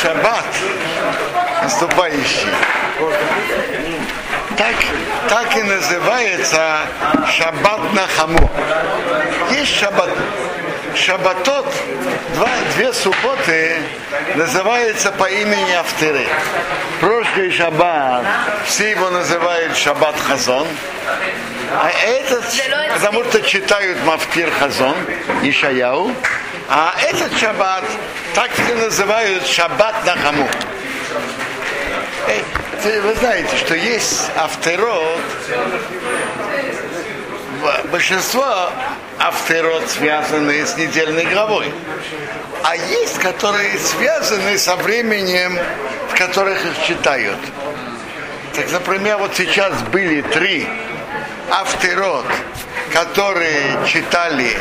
шаббат наступающий. Так, так и называется шаббат на хаму. Есть шаббат. Шаббатот, два, две субботы, называется по имени Автеры. Прошлый шаббат, все его называют шаббат Хазон. А этот, потому что читают Мафтир Хазон, Ишаяу. А этот шаббат так все называют шаббат на хаму. Вы знаете, что есть авторот, большинство авторот связаны с недельной главой. А есть, которые связаны со временем, в которых их читают. Так, например, вот сейчас были три авторот, которые читали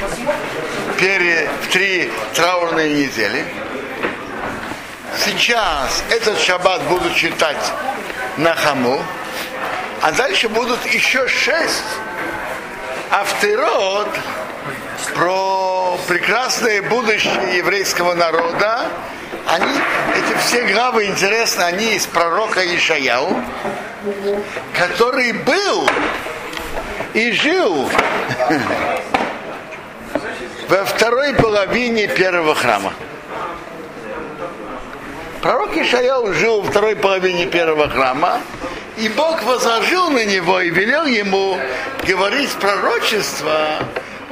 перед три траурные недели. Сейчас этот шаббат будут читать на хаму, а дальше будут еще шесть авторот про прекрасное будущее еврейского народа. Они, эти все главы интересны, они из пророка Ишаяу, который был и жил во второй половине первого храма. Пророк Ишаяу жил во второй половине первого храма, и Бог возложил на него и велел ему говорить пророчество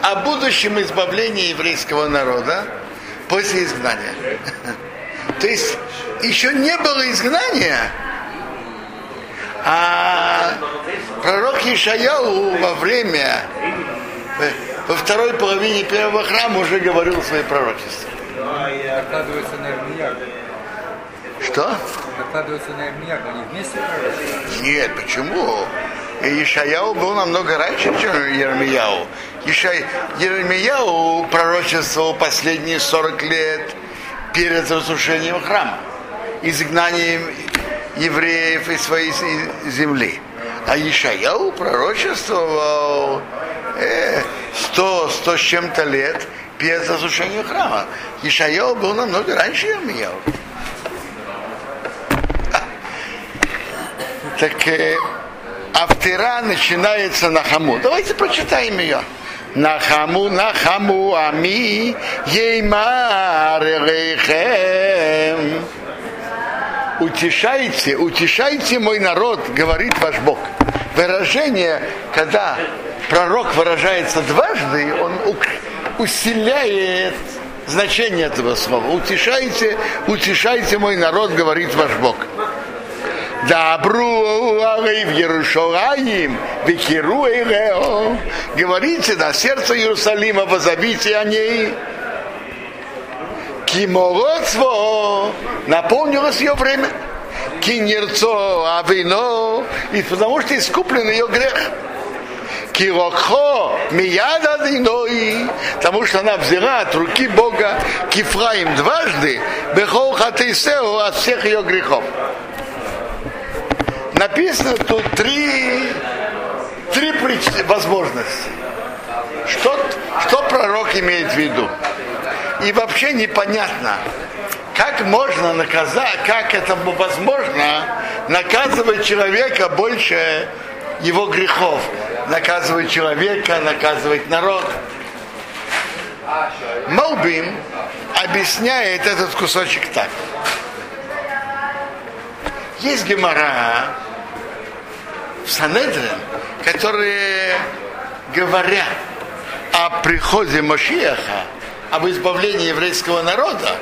о будущем избавлении еврейского народа после изгнания. То есть еще не было изгнания, а пророк Ишаяу во время, во второй половине первого храма уже говорил свои пророчества. Что? Накладывается на Ирмияку, они вместе пророчествуют? Нет, почему? Ишаяу был намного раньше, чем Ермияу. Иша... Ермияу пророчествовал последние 40 лет перед разрушением храма, изгнанием евреев из своей земли. А Ишаяу пророчествовал э, 100, 100 с чем-то лет перед разрушением храма. Ишаяу был намного раньше Ермияу. Так э, автора начинается на хаму. Давайте прочитаем ее. Нахаму, нахаму, ами, еймар рейхем. Утешайте, утешайте мой народ, говорит ваш Бог. Выражение, когда пророк выражается дважды, он усиляет значение этого слова. Утешайте, утешайте мой народ, говорит ваш Бог. Добру в Иерушалаим, Викиру Говорите на сердце Иерусалима, возобите о ней. Кимородство наполнилось ее время. Кинерцо, а вино, и потому что искуплен ее грех. Кирохо, мияда диной, потому что она взяла от руки Бога Кифраим дважды, бехол хатейсео от всех ее грехов написано тут три, три возможности. Что, что пророк имеет в виду? И вообще непонятно, как можно наказать, как это возможно наказывать человека больше его грехов. Наказывать человека, наказывать народ. Малбим объясняет этот кусочек так. Есть гемора, в Санедрин, которые говорят о приходе Машиаха, об избавлении еврейского народа,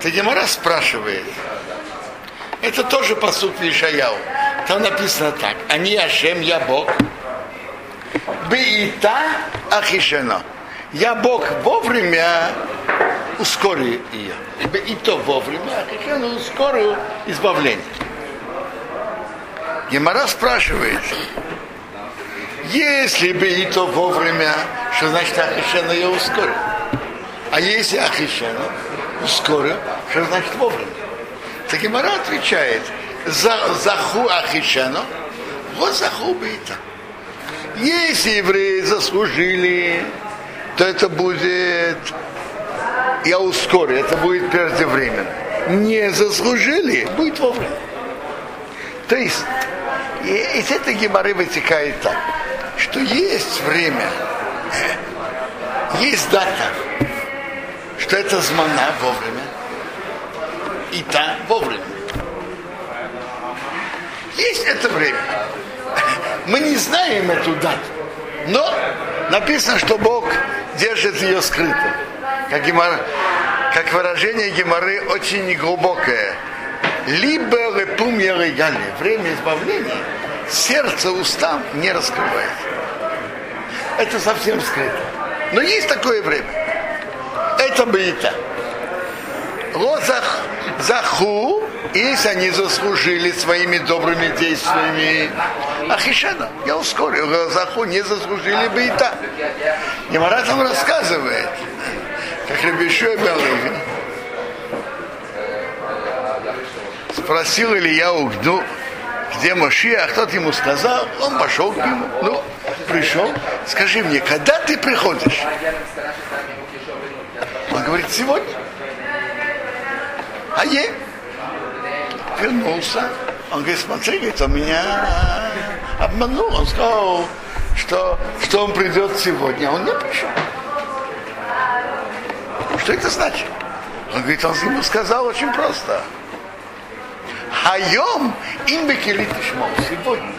то Гемора спрашивает, это тоже посуд Ишаяу. Там написано так, они Ашем, я Бог, Бейта Ахишено. Я Бог вовремя ускорю ее. И то вовремя, Ахишено ускорю избавление. Гемора спрашивает, если бы и то вовремя, что значит Ахишена ее ускорил? А если Ахишена ускорил, что значит вовремя? Так Гемора отвечает, за, заху Ахишена, вот заху это. Если евреи заслужили, то это будет, я ускорю, это будет преждевременно. не заслужили, будет вовремя. То есть из этой геморы вытекает так, что есть время, есть дата, что это змана вовремя, и та вовремя. Есть это время. Мы не знаем эту дату, но написано, что Бог держит ее скрыто. Как, гемор, как выражение геморы очень глубокое. Либо лепум. Время избавления сердце устам не раскрывает. Это совсем скрыто. Но есть такое время. Это бейта. Лозах заху, если они заслужили своими добрыми действиями. Ахишана, я ускорил, заху не заслужили бы и так. И Марат там рассказывает, как Рабишуя Белыгин спросил Илья Угну, где Машиах, тот ему сказал, он пошел к нему, ну, пришел, скажи мне, когда ты приходишь? Он говорит, сегодня. А я вернулся. Он говорит, смотри, говорит, он меня обманул. Он сказал, что, что он придет сегодня, а он не пришел. Что это значит? Он говорит, он ему сказал очень просто. Хайом им бекелитишмол. Сегодня,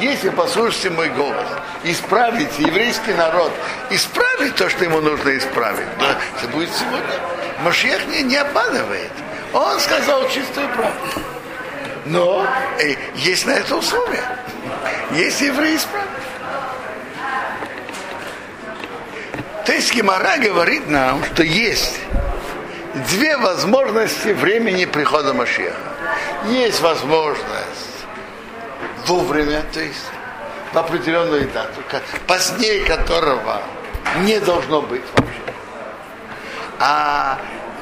если послушаете мой голос, исправите еврейский народ, исправить то, что ему нужно исправить, да, это будет сегодня. Машех не, не обманывает. Он сказал чистую правду. Но э, есть на это условие. Есть евреи исправить. То есть говорит нам, что есть две возможности времени прихода Машеха. Есть возможность вовремя, то есть в определенную дату, позднее которого не должно быть вообще. А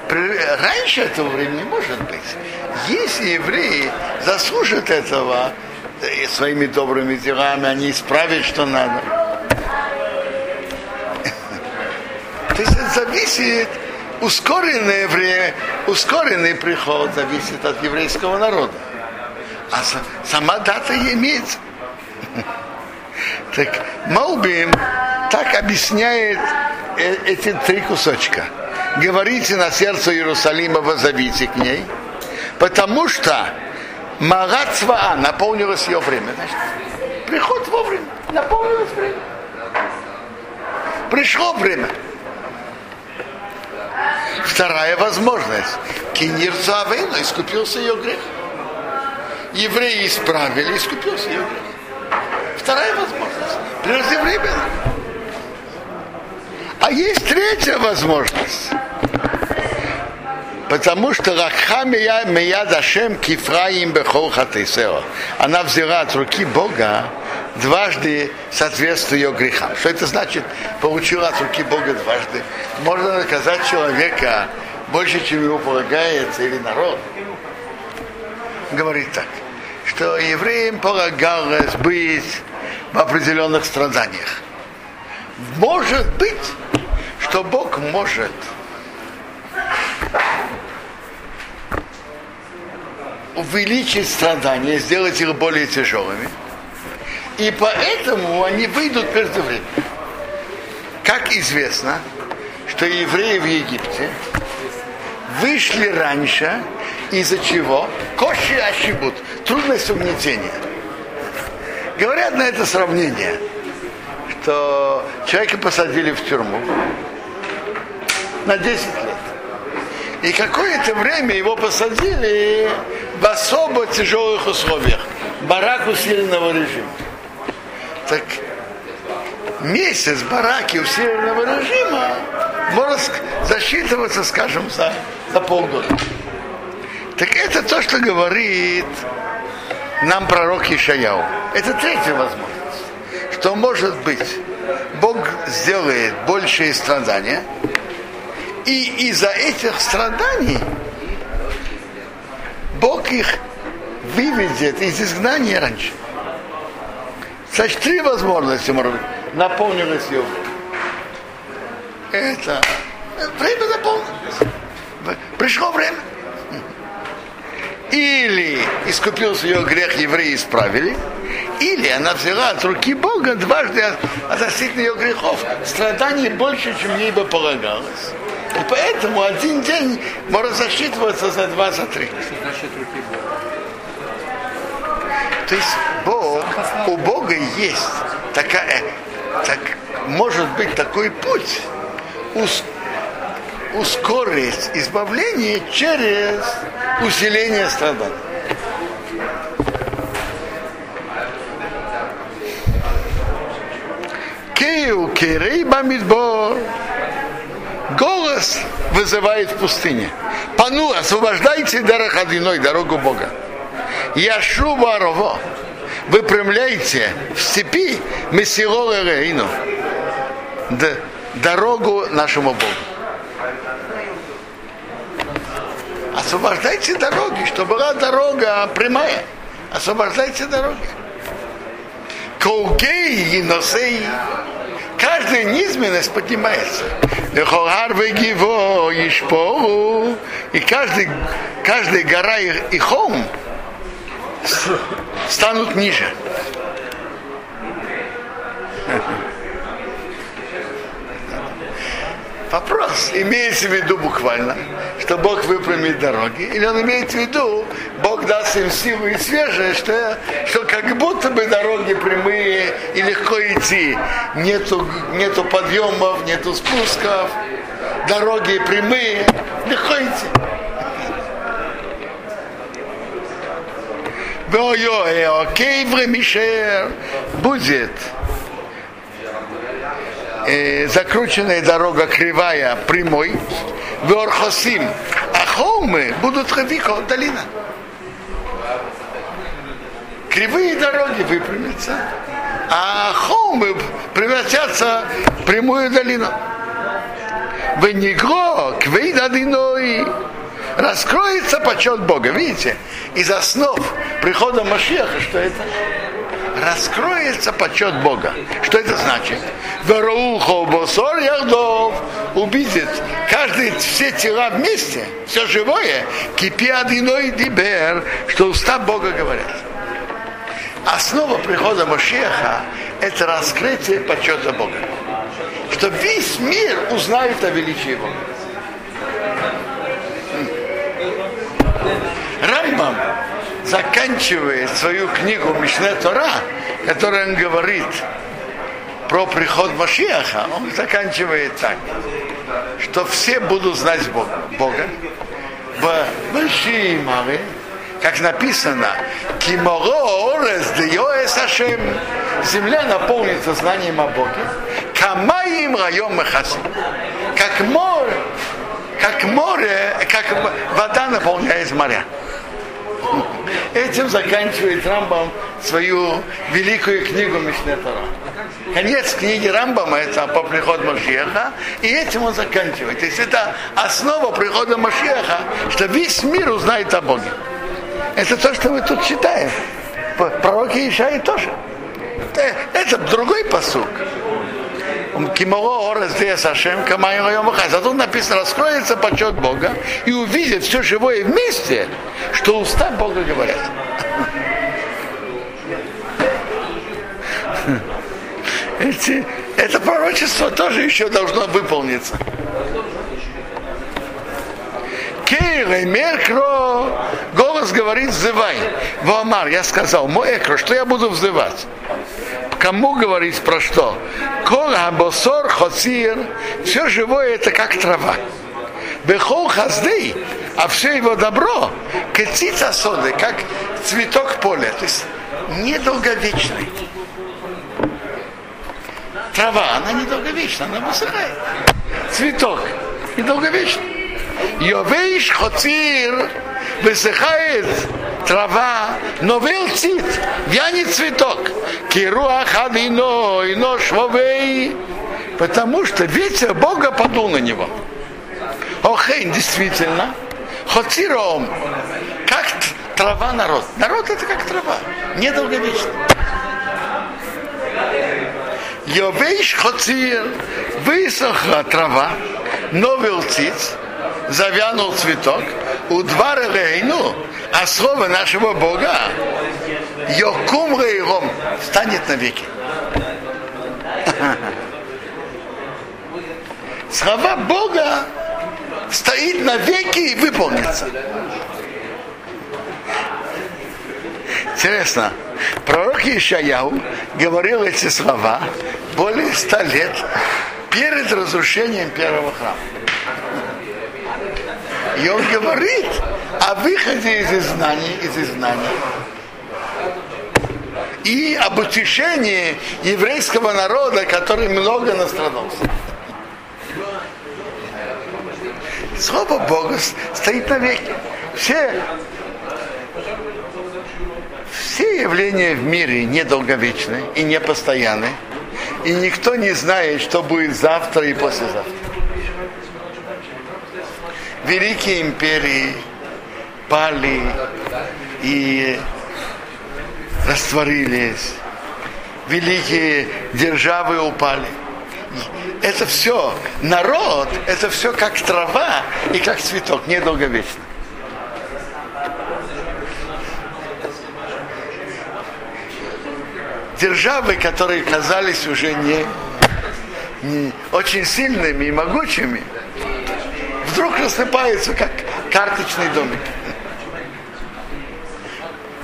раньше этого времени может быть. Если евреи заслужат этого своими добрыми делами, они исправят, что надо. То есть это зависит, ускоренное время, ускоренный приход зависит от еврейского народа. А сама дата имеется. Так Малбим так объясняет э, эти три кусочка говорите на сердце Иерусалима, возовите к ней, потому что Марацва наполнилось ее время. Значит, приход вовремя, наполнилось время. Пришло время. Вторая возможность. Кинирцу Авейну искупился ее грех. Евреи исправили, искупился ее грех. Вторая возможность. Преждевременно. А есть третья возможность. Потому что Рахха Мия Дашем Кифраим Бехол Хатейсео. Она взяла от руки Бога дважды соответствуя ее грехам. Что это значит? Получила от руки Бога дважды. Можно наказать человека больше, чем ему полагается, или народ. Говорит так, что евреям полагалось быть в определенных страданиях. Может быть, что Бог может увеличить страдания, сделать их более тяжелыми. И поэтому они выйдут преждевременно. Как известно, что евреи в Египте вышли раньше, из-за чего? Коши ошибут, трудность угнетения. Говорят на это сравнение, что человека посадили в тюрьму на 10 лет. И какое-то время его посадили в особо тяжелых условиях. Барак усиленного режима. Так месяц бараки усиленного режима может засчитываться, скажем, за, за полгода. Так это то, что говорит нам пророк Ишаяу. Это третья возможность. Что может быть, Бог сделает большие страдания, и из-за этих страданий Бог их выведет из изгнания раньше. Значит, три возможности, может быть, наполнилось его. Это время наполнилось. Пришло время. Или искупился ее грех, евреи исправили, или она взяла от руки Бога дважды относительно ее грехов. Страданий больше, чем ей бы полагалось. И поэтому один день может засчитываться за два, за три. То есть Бог, у Бога есть такая, так, может быть такой путь ускорить избавление через усиление страданий. Кею керей бамидбор. Голос вызывает в пустыне. Пану, освобождайте дорогой дорогу Бога. Яшу Барово. Выпрямляйте в степи Мессилова Рейну дорогу нашему Богу. Освобождайте дороги, чтобы была дорога прямая. Освобождайте дороги. Колгей и носей. Каждая низменность поднимается. И каждый, каждая гора и холм станут ниже. Вопрос, имеется в виду буквально, что Бог выпрямит дороги, или он имеет в виду, Бог даст им силу и свежее, что, что как будто бы дороги прямые и легко идти. Нету, нету подъемов, нету спусков, дороги прямые, легко идти. Будет э, закрученная дорога кривая, прямой, в Орхосим, а холмы будут хавико, долина. Кривые дороги выпрямятся, а холмы превратятся в прямую долину. В Негро, Квейдадиной, раскроется почет Бога. Видите, из основ прихода Машеха, что это? Раскроется почет Бога. Что это значит? Вероухо босор яхдов увидит каждый все тела вместе, все живое, кипи одиной дибер, что уста Бога говорят. Основа прихода Машеха – это раскрытие почета Бога. Что весь мир узнает о величии Бога. Рамбам заканчивает свою книгу Мишне Тора, которая он говорит про приход Машиаха, он заканчивает так, что все будут знать Бога. Бога. В большие мары, как написано, Киморо орес де Сашем, земля наполнится знанием о Боге, Камаим район Махасим, как море, как море, как вода наполняет моря. Этим заканчивает Рамбам свою великую книгу Мишнетара. Конец книги Рамбама это по приходу Машеха, и этим он заканчивает. То есть это основа прихода Машеха, что весь мир узнает о Боге. Это то, что мы тут читаем. Пророки Ишаи тоже. Это другой посук. Киморо орес Сашем Зато написано, раскроется почет Бога и увидит все живое вместе, что уста Бога говорят. Эти, это пророчество тоже еще должно выполниться. Кейры, Меркро, голос говорит, взывай. Вамар, я сказал, мой экро, что я буду взывать? Кому говорить про что? Кол босор хоцир, все живое это как трава. Бехол хаздей, а все его добро, катица соды, как цветок поля, то есть недолговечный. Трава, она недолговечна, она высыхает. Цветок недолговечный. Йовейш хоцир высыхает трава, но велцит, вянет цветок. Кируах адино, ино швовей. Потому что ветер Бога подул на него. Охейн, действительно, хоциром, как трава народ. Народ это как трава, недолговечно. Йовейш хоцир, высохла трава, но велцит, завянул цветок, у двора Рейну, а слово нашего Бога, Йокум Рейром, станет навеки. Слова Бога стоит навеки и выполнится. Интересно, пророк Ишаяу говорил эти слова более ста лет перед разрушением первого храма. И он говорит о выходе из изгнания, из изгнания и об утешении еврейского народа, который много настрадался. Слово Бога стоит навеки. Все, все явления в мире недолговечны и непостоянны, и никто не знает, что будет завтра и послезавтра. Великие империи пали и растворились, великие державы упали. Это все, народ, это все как трава и как цветок, недолговечно. Державы, которые казались уже не, не очень сильными и могучими, вдруг рассыпаются, как карточный домик.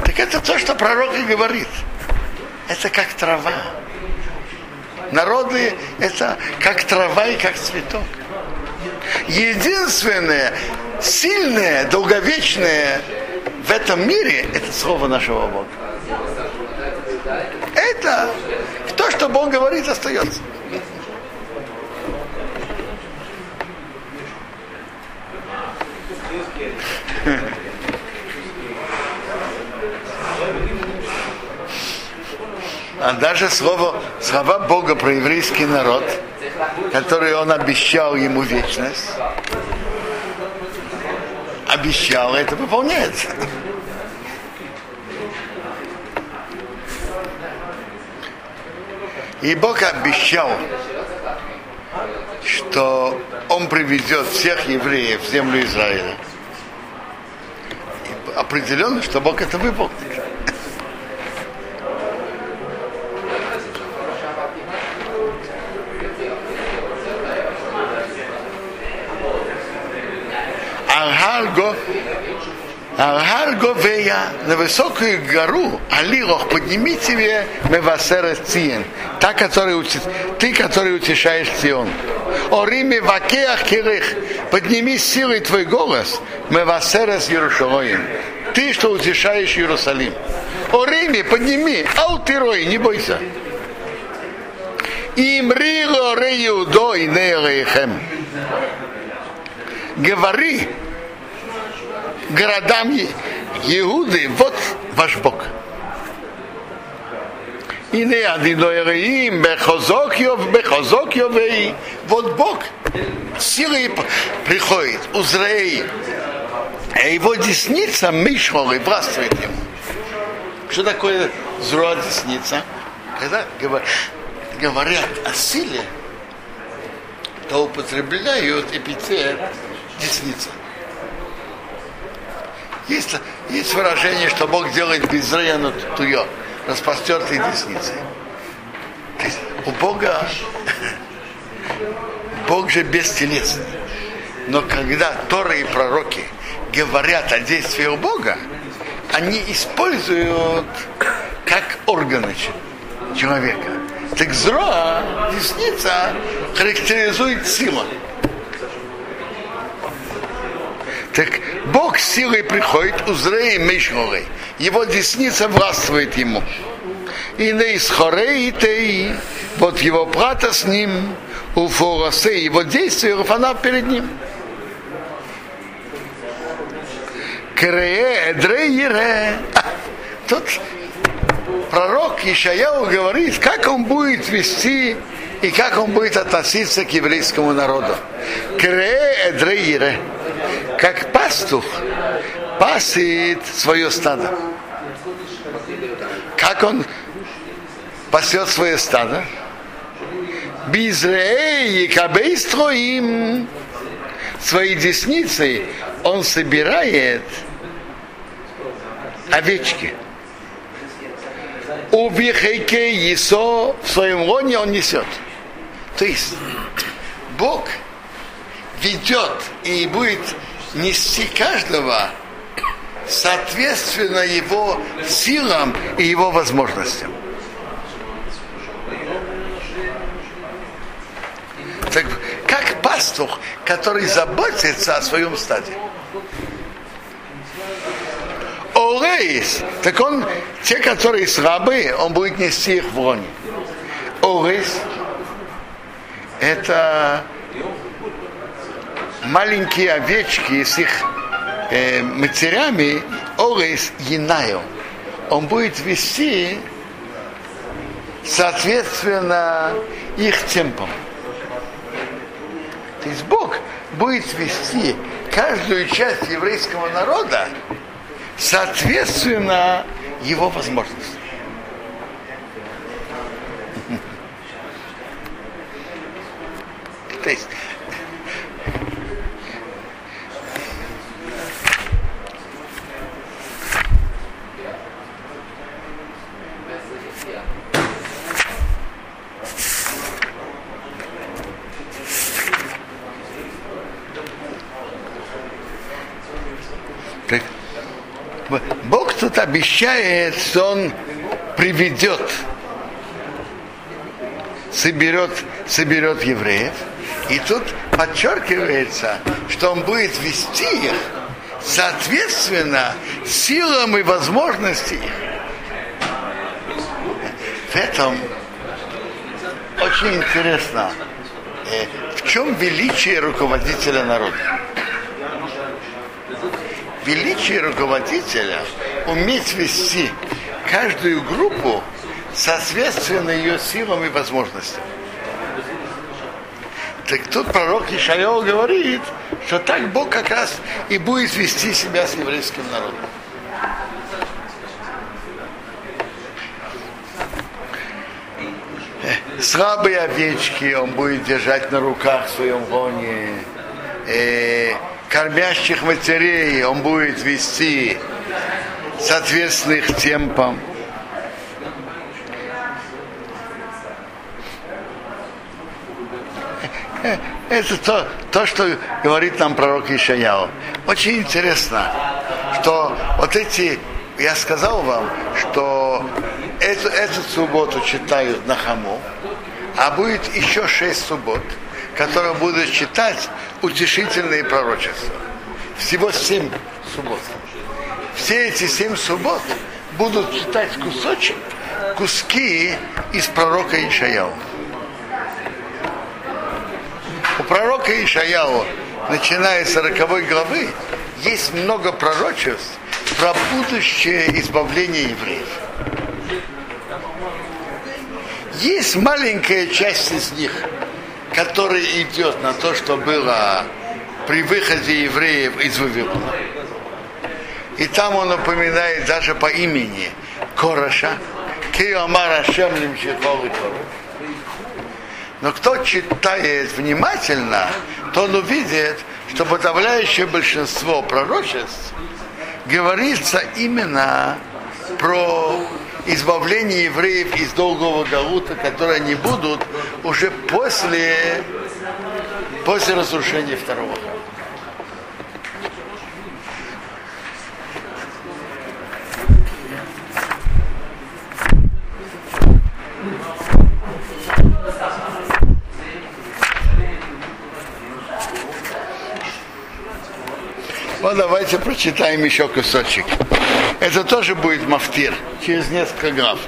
Так это то, что пророк и говорит. Это как трава. Народы это как трава и как цветок. Единственное сильное, долговечное в этом мире это слово нашего Бога. Это то, что Бог говорит, остается. А даже слово, слова Бога про еврейский народ, который он обещал ему вечность, обещал, это выполняется. И Бог обещал, что Он приведет всех евреев в землю Израиля. И определенно, что Бог это выполнит. Арговея на высокую гору Алирох подними тебе Мевасерес Циен, та, который, ты, который утешаешь Цион. О Риме Вакеах Кирих, подними силой твой голос Мевасерес Иерушалоим, ты, что утешаешь Иерусалим. О Риме, подними, алтирой, не бойся. Имрило реюдой неэлэхэм. Говори, городам Иуды, вот ваш Бог. И не адиноираим, бехозок. Вот Бог силой приходит, узрей, а его десница Мишмолы властвует ему. Что такое зло десница? Когда говорят о силе, то употребляют эпитет десница. Есть, есть выражение, что Бог делает беззренно туё, распростертой десницей. То есть у Бога Бог же бестелесный. Но когда Торы и пророки говорят о действии у Бога, они используют как органы человека. Так зро, десница характеризует силу. Так Бог силой приходит, узрей мешгорей. Его десница властвует ему. И не исхорей вот его брата с ним, у форосе, его действия, она перед ним. Крее, дрейере. Тут пророк Ишаяу говорит, как он будет вести и как он будет относиться к еврейскому народу. Крее, дрейере как пастух пасет свое стадо. Как он пасет свое стадо? Бизрей кабейстроим своей десницей он собирает овечки. У Вихейке Есо в своем лоне он несет. То есть Бог ведет и будет нести каждого соответственно его силам и его возможностям. Так, как пастух, который заботится о своем стаде. Орейс, так он, те, которые слабые, он будет нести их в лоне. Орейс, это маленькие овечки с их э, матерями, Орейс Янаю. Он будет вести соответственно их темпам. То есть Бог будет вести каждую часть еврейского народа соответственно его возможностям. То есть Так, Бог тут обещает, что Он приведет, соберет, соберет евреев. И тут подчеркивается, что Он будет вести их соответственно силам и возможностям. В этом очень интересно, э, в чем величие руководителя народа величие руководителя уметь вести каждую группу соответственно ее силам и возможностям. Так тут пророк Ишайол говорит, что так Бог как раз и будет вести себя с еврейским народом. Слабые овечки он будет держать на руках в своем гоне. Э, кормящих матерей он будет вести соответственно их темпам. Это то, то, что говорит нам пророк Ишаяу. Очень интересно, что вот эти, я сказал вам, что эту, эту субботу читают на хаму, а будет еще шесть суббот, которые будут читать утешительные пророчества. Всего семь суббот. Все эти семь суббот будут читать кусочек, куски из пророка Ишаяу. У пророка Ишаяу, начиная с 40 главы, есть много пророчеств про будущее избавление евреев. Есть маленькая часть из них, которая идет на то, что было при выходе евреев из Вавилона. И там он напоминает даже по имени. Короша, Киомара Шемлим Но кто читает внимательно, то он увидит, что подавляющее большинство пророчеств говорится именно про избавление евреев из долгого галута, которые они будут уже после, после разрушения второго храма. Вот давайте прочитаем еще кусочек. Это тоже будет мафтир через несколько глав.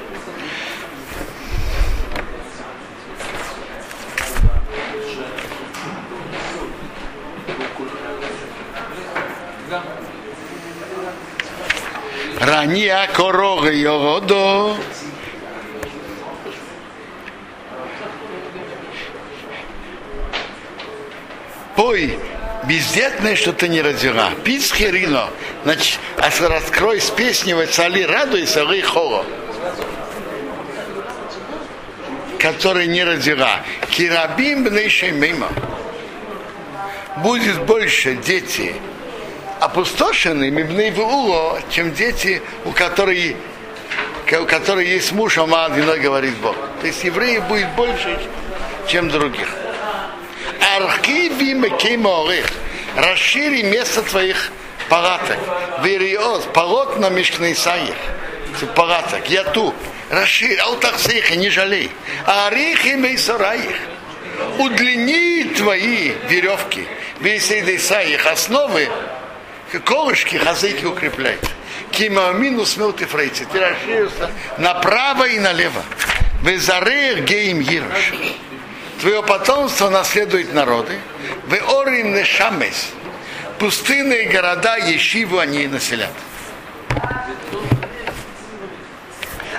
Рания корога йогодо. Пой бездетное, что ты не родила. Пить херино, значит, а раскрой с песней цали радуйся, вы холо который не родила. Кирабим мимо. Будет больше дети мибны вуло, чем дети, у которых, у которых есть муж, а виной говорит Бог. То есть евреев будет больше, чем других. Архиви мекейморих. Расшири место твоих палаток. Вериоз, полотна мешкнейсаих. Палаток. Я ту. Расширь, алтахсейха, не жалей. А орехи мейсараих. Удлини твои веревки. Вейсейдейсаих основы. Колышки, хазыки укрепляй. Кимамину смел ты фрейти. Ты расширился направо и налево. Везарех геем гирош твое потомство наследует народы, в Орим Нешамес, пустынные города Ешиву они населят.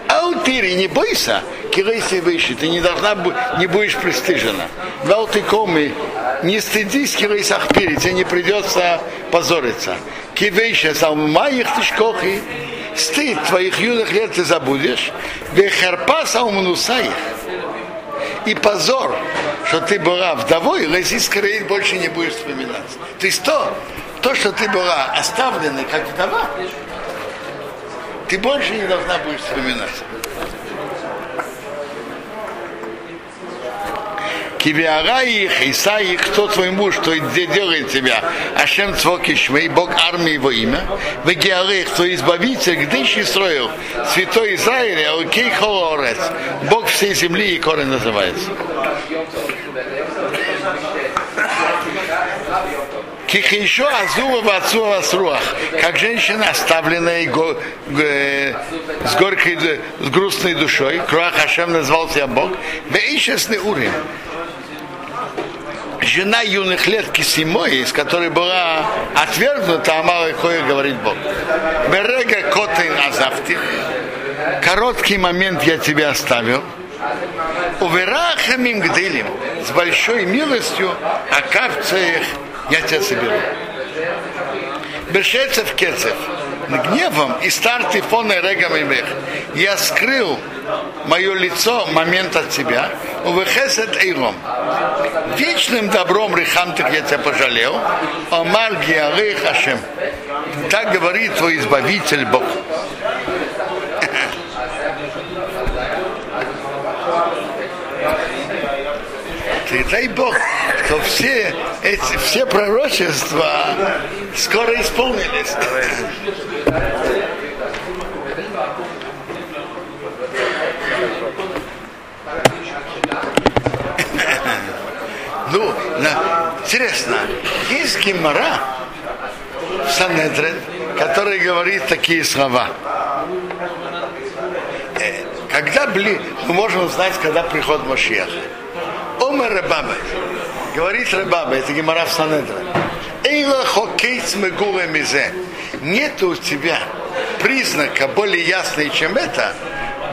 Аутири, не бойся, кирейси выше, ты не должна, не будешь пристыжена. Валтикоми, не стыдись кирейс ахпири, тебе не придется позориться. Кивейша, салмаих тишкохи, стыд твоих юных лет ты забудешь, вехарпа саумнусаих, и позор, что ты была вдовой, лези скорее больше не будешь вспоминать. То есть то, то, что ты была оставлена как вдова, ты больше не должна будешь вспоминать. Кивиара их, Иса их, кто твой муж, где делает тебя, Ашем Цвоки Шмей, Бог армии его имя, в Геары, кто избавитель, еще строил, святой Израиля, Окей Холорец, Бог всей земли и корень называется. Кихейшо Азува Вацува Сруах, как женщина, оставленная го, э, с горькой, с грустной душой, Круах Хашем назвал себя Бог, Веишесный Урим, жена юных лет Кисимой, из которой была отвергнута, Амала Коя говорит Бог. Берега котын азавти. Короткий момент я тебя оставил. Уверахамим гдылим. С большой милостью о капцах я тебя соберу. Бешецев кецев гневом и старты фон регам и мех. Я скрыл мое лицо момент от тебя, увехесет эйром. Вечным добром рехамтых я тебя пожалел, омар гиары хашем. Так говорит твой избавитель Бог. Ты дай Бог, что все эти все пророчества скоро исполнились. Ну, интересно, есть гемора в Санедрин, который говорит такие слова. Э, когда бли, мы можем узнать, когда приход Машиаха. Омер Рабаба, говорит Рабаба, это гемора в Санедрин. Эйла хокейц мегуре мизе. Нет у тебя признака более ясный, чем это,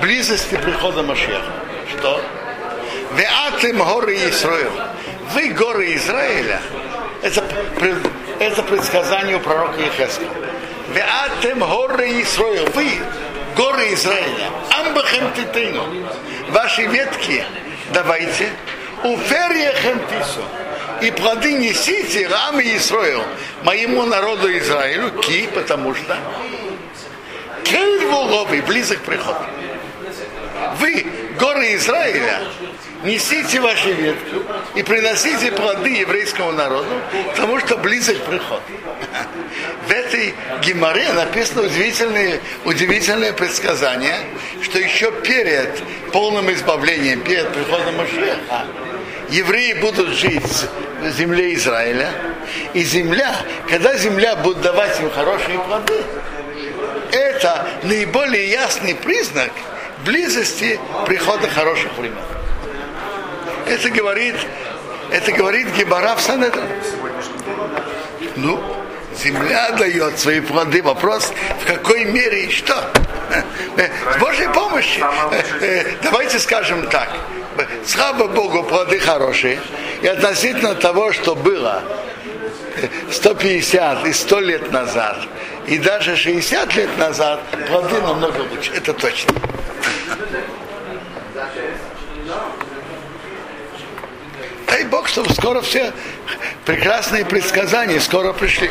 близости прихода Машиаха. Что? Веатым горы Исраил вы горы Израиля, это, это предсказание у пророка Ехеска. Веатем горы Исраил, вы горы Израиля, амбахем титейну, ваши ветки давайте, уферьехем тису, и плоды несите раме Исраил, моему народу Израилю, ки, потому что Кельвуговый, близок приход. Вы, горы Израиля, несите ваши ветки и приносите плоды еврейскому народу, потому что близок приход. В этой геморе написано удивительное, удивительное предсказание, что еще перед полным избавлением, перед приходом Машеха, евреи будут жить в земле Израиля, и земля, когда земля будет давать им хорошие плоды, это наиболее ясный признак близости прихода хороших времен. Это говорит, это говорит Гебара в. Ну, земля дает свои плоды. Вопрос, в какой мере и что. С Божьей помощью. Давайте скажем так. Слава Богу, плоды хорошие. И относительно того, что было 150 и 100 лет назад, и даже 60 лет назад, плоды намного лучше. Это точно. Дай Бог, чтобы скоро все прекрасные предсказания скоро пришли.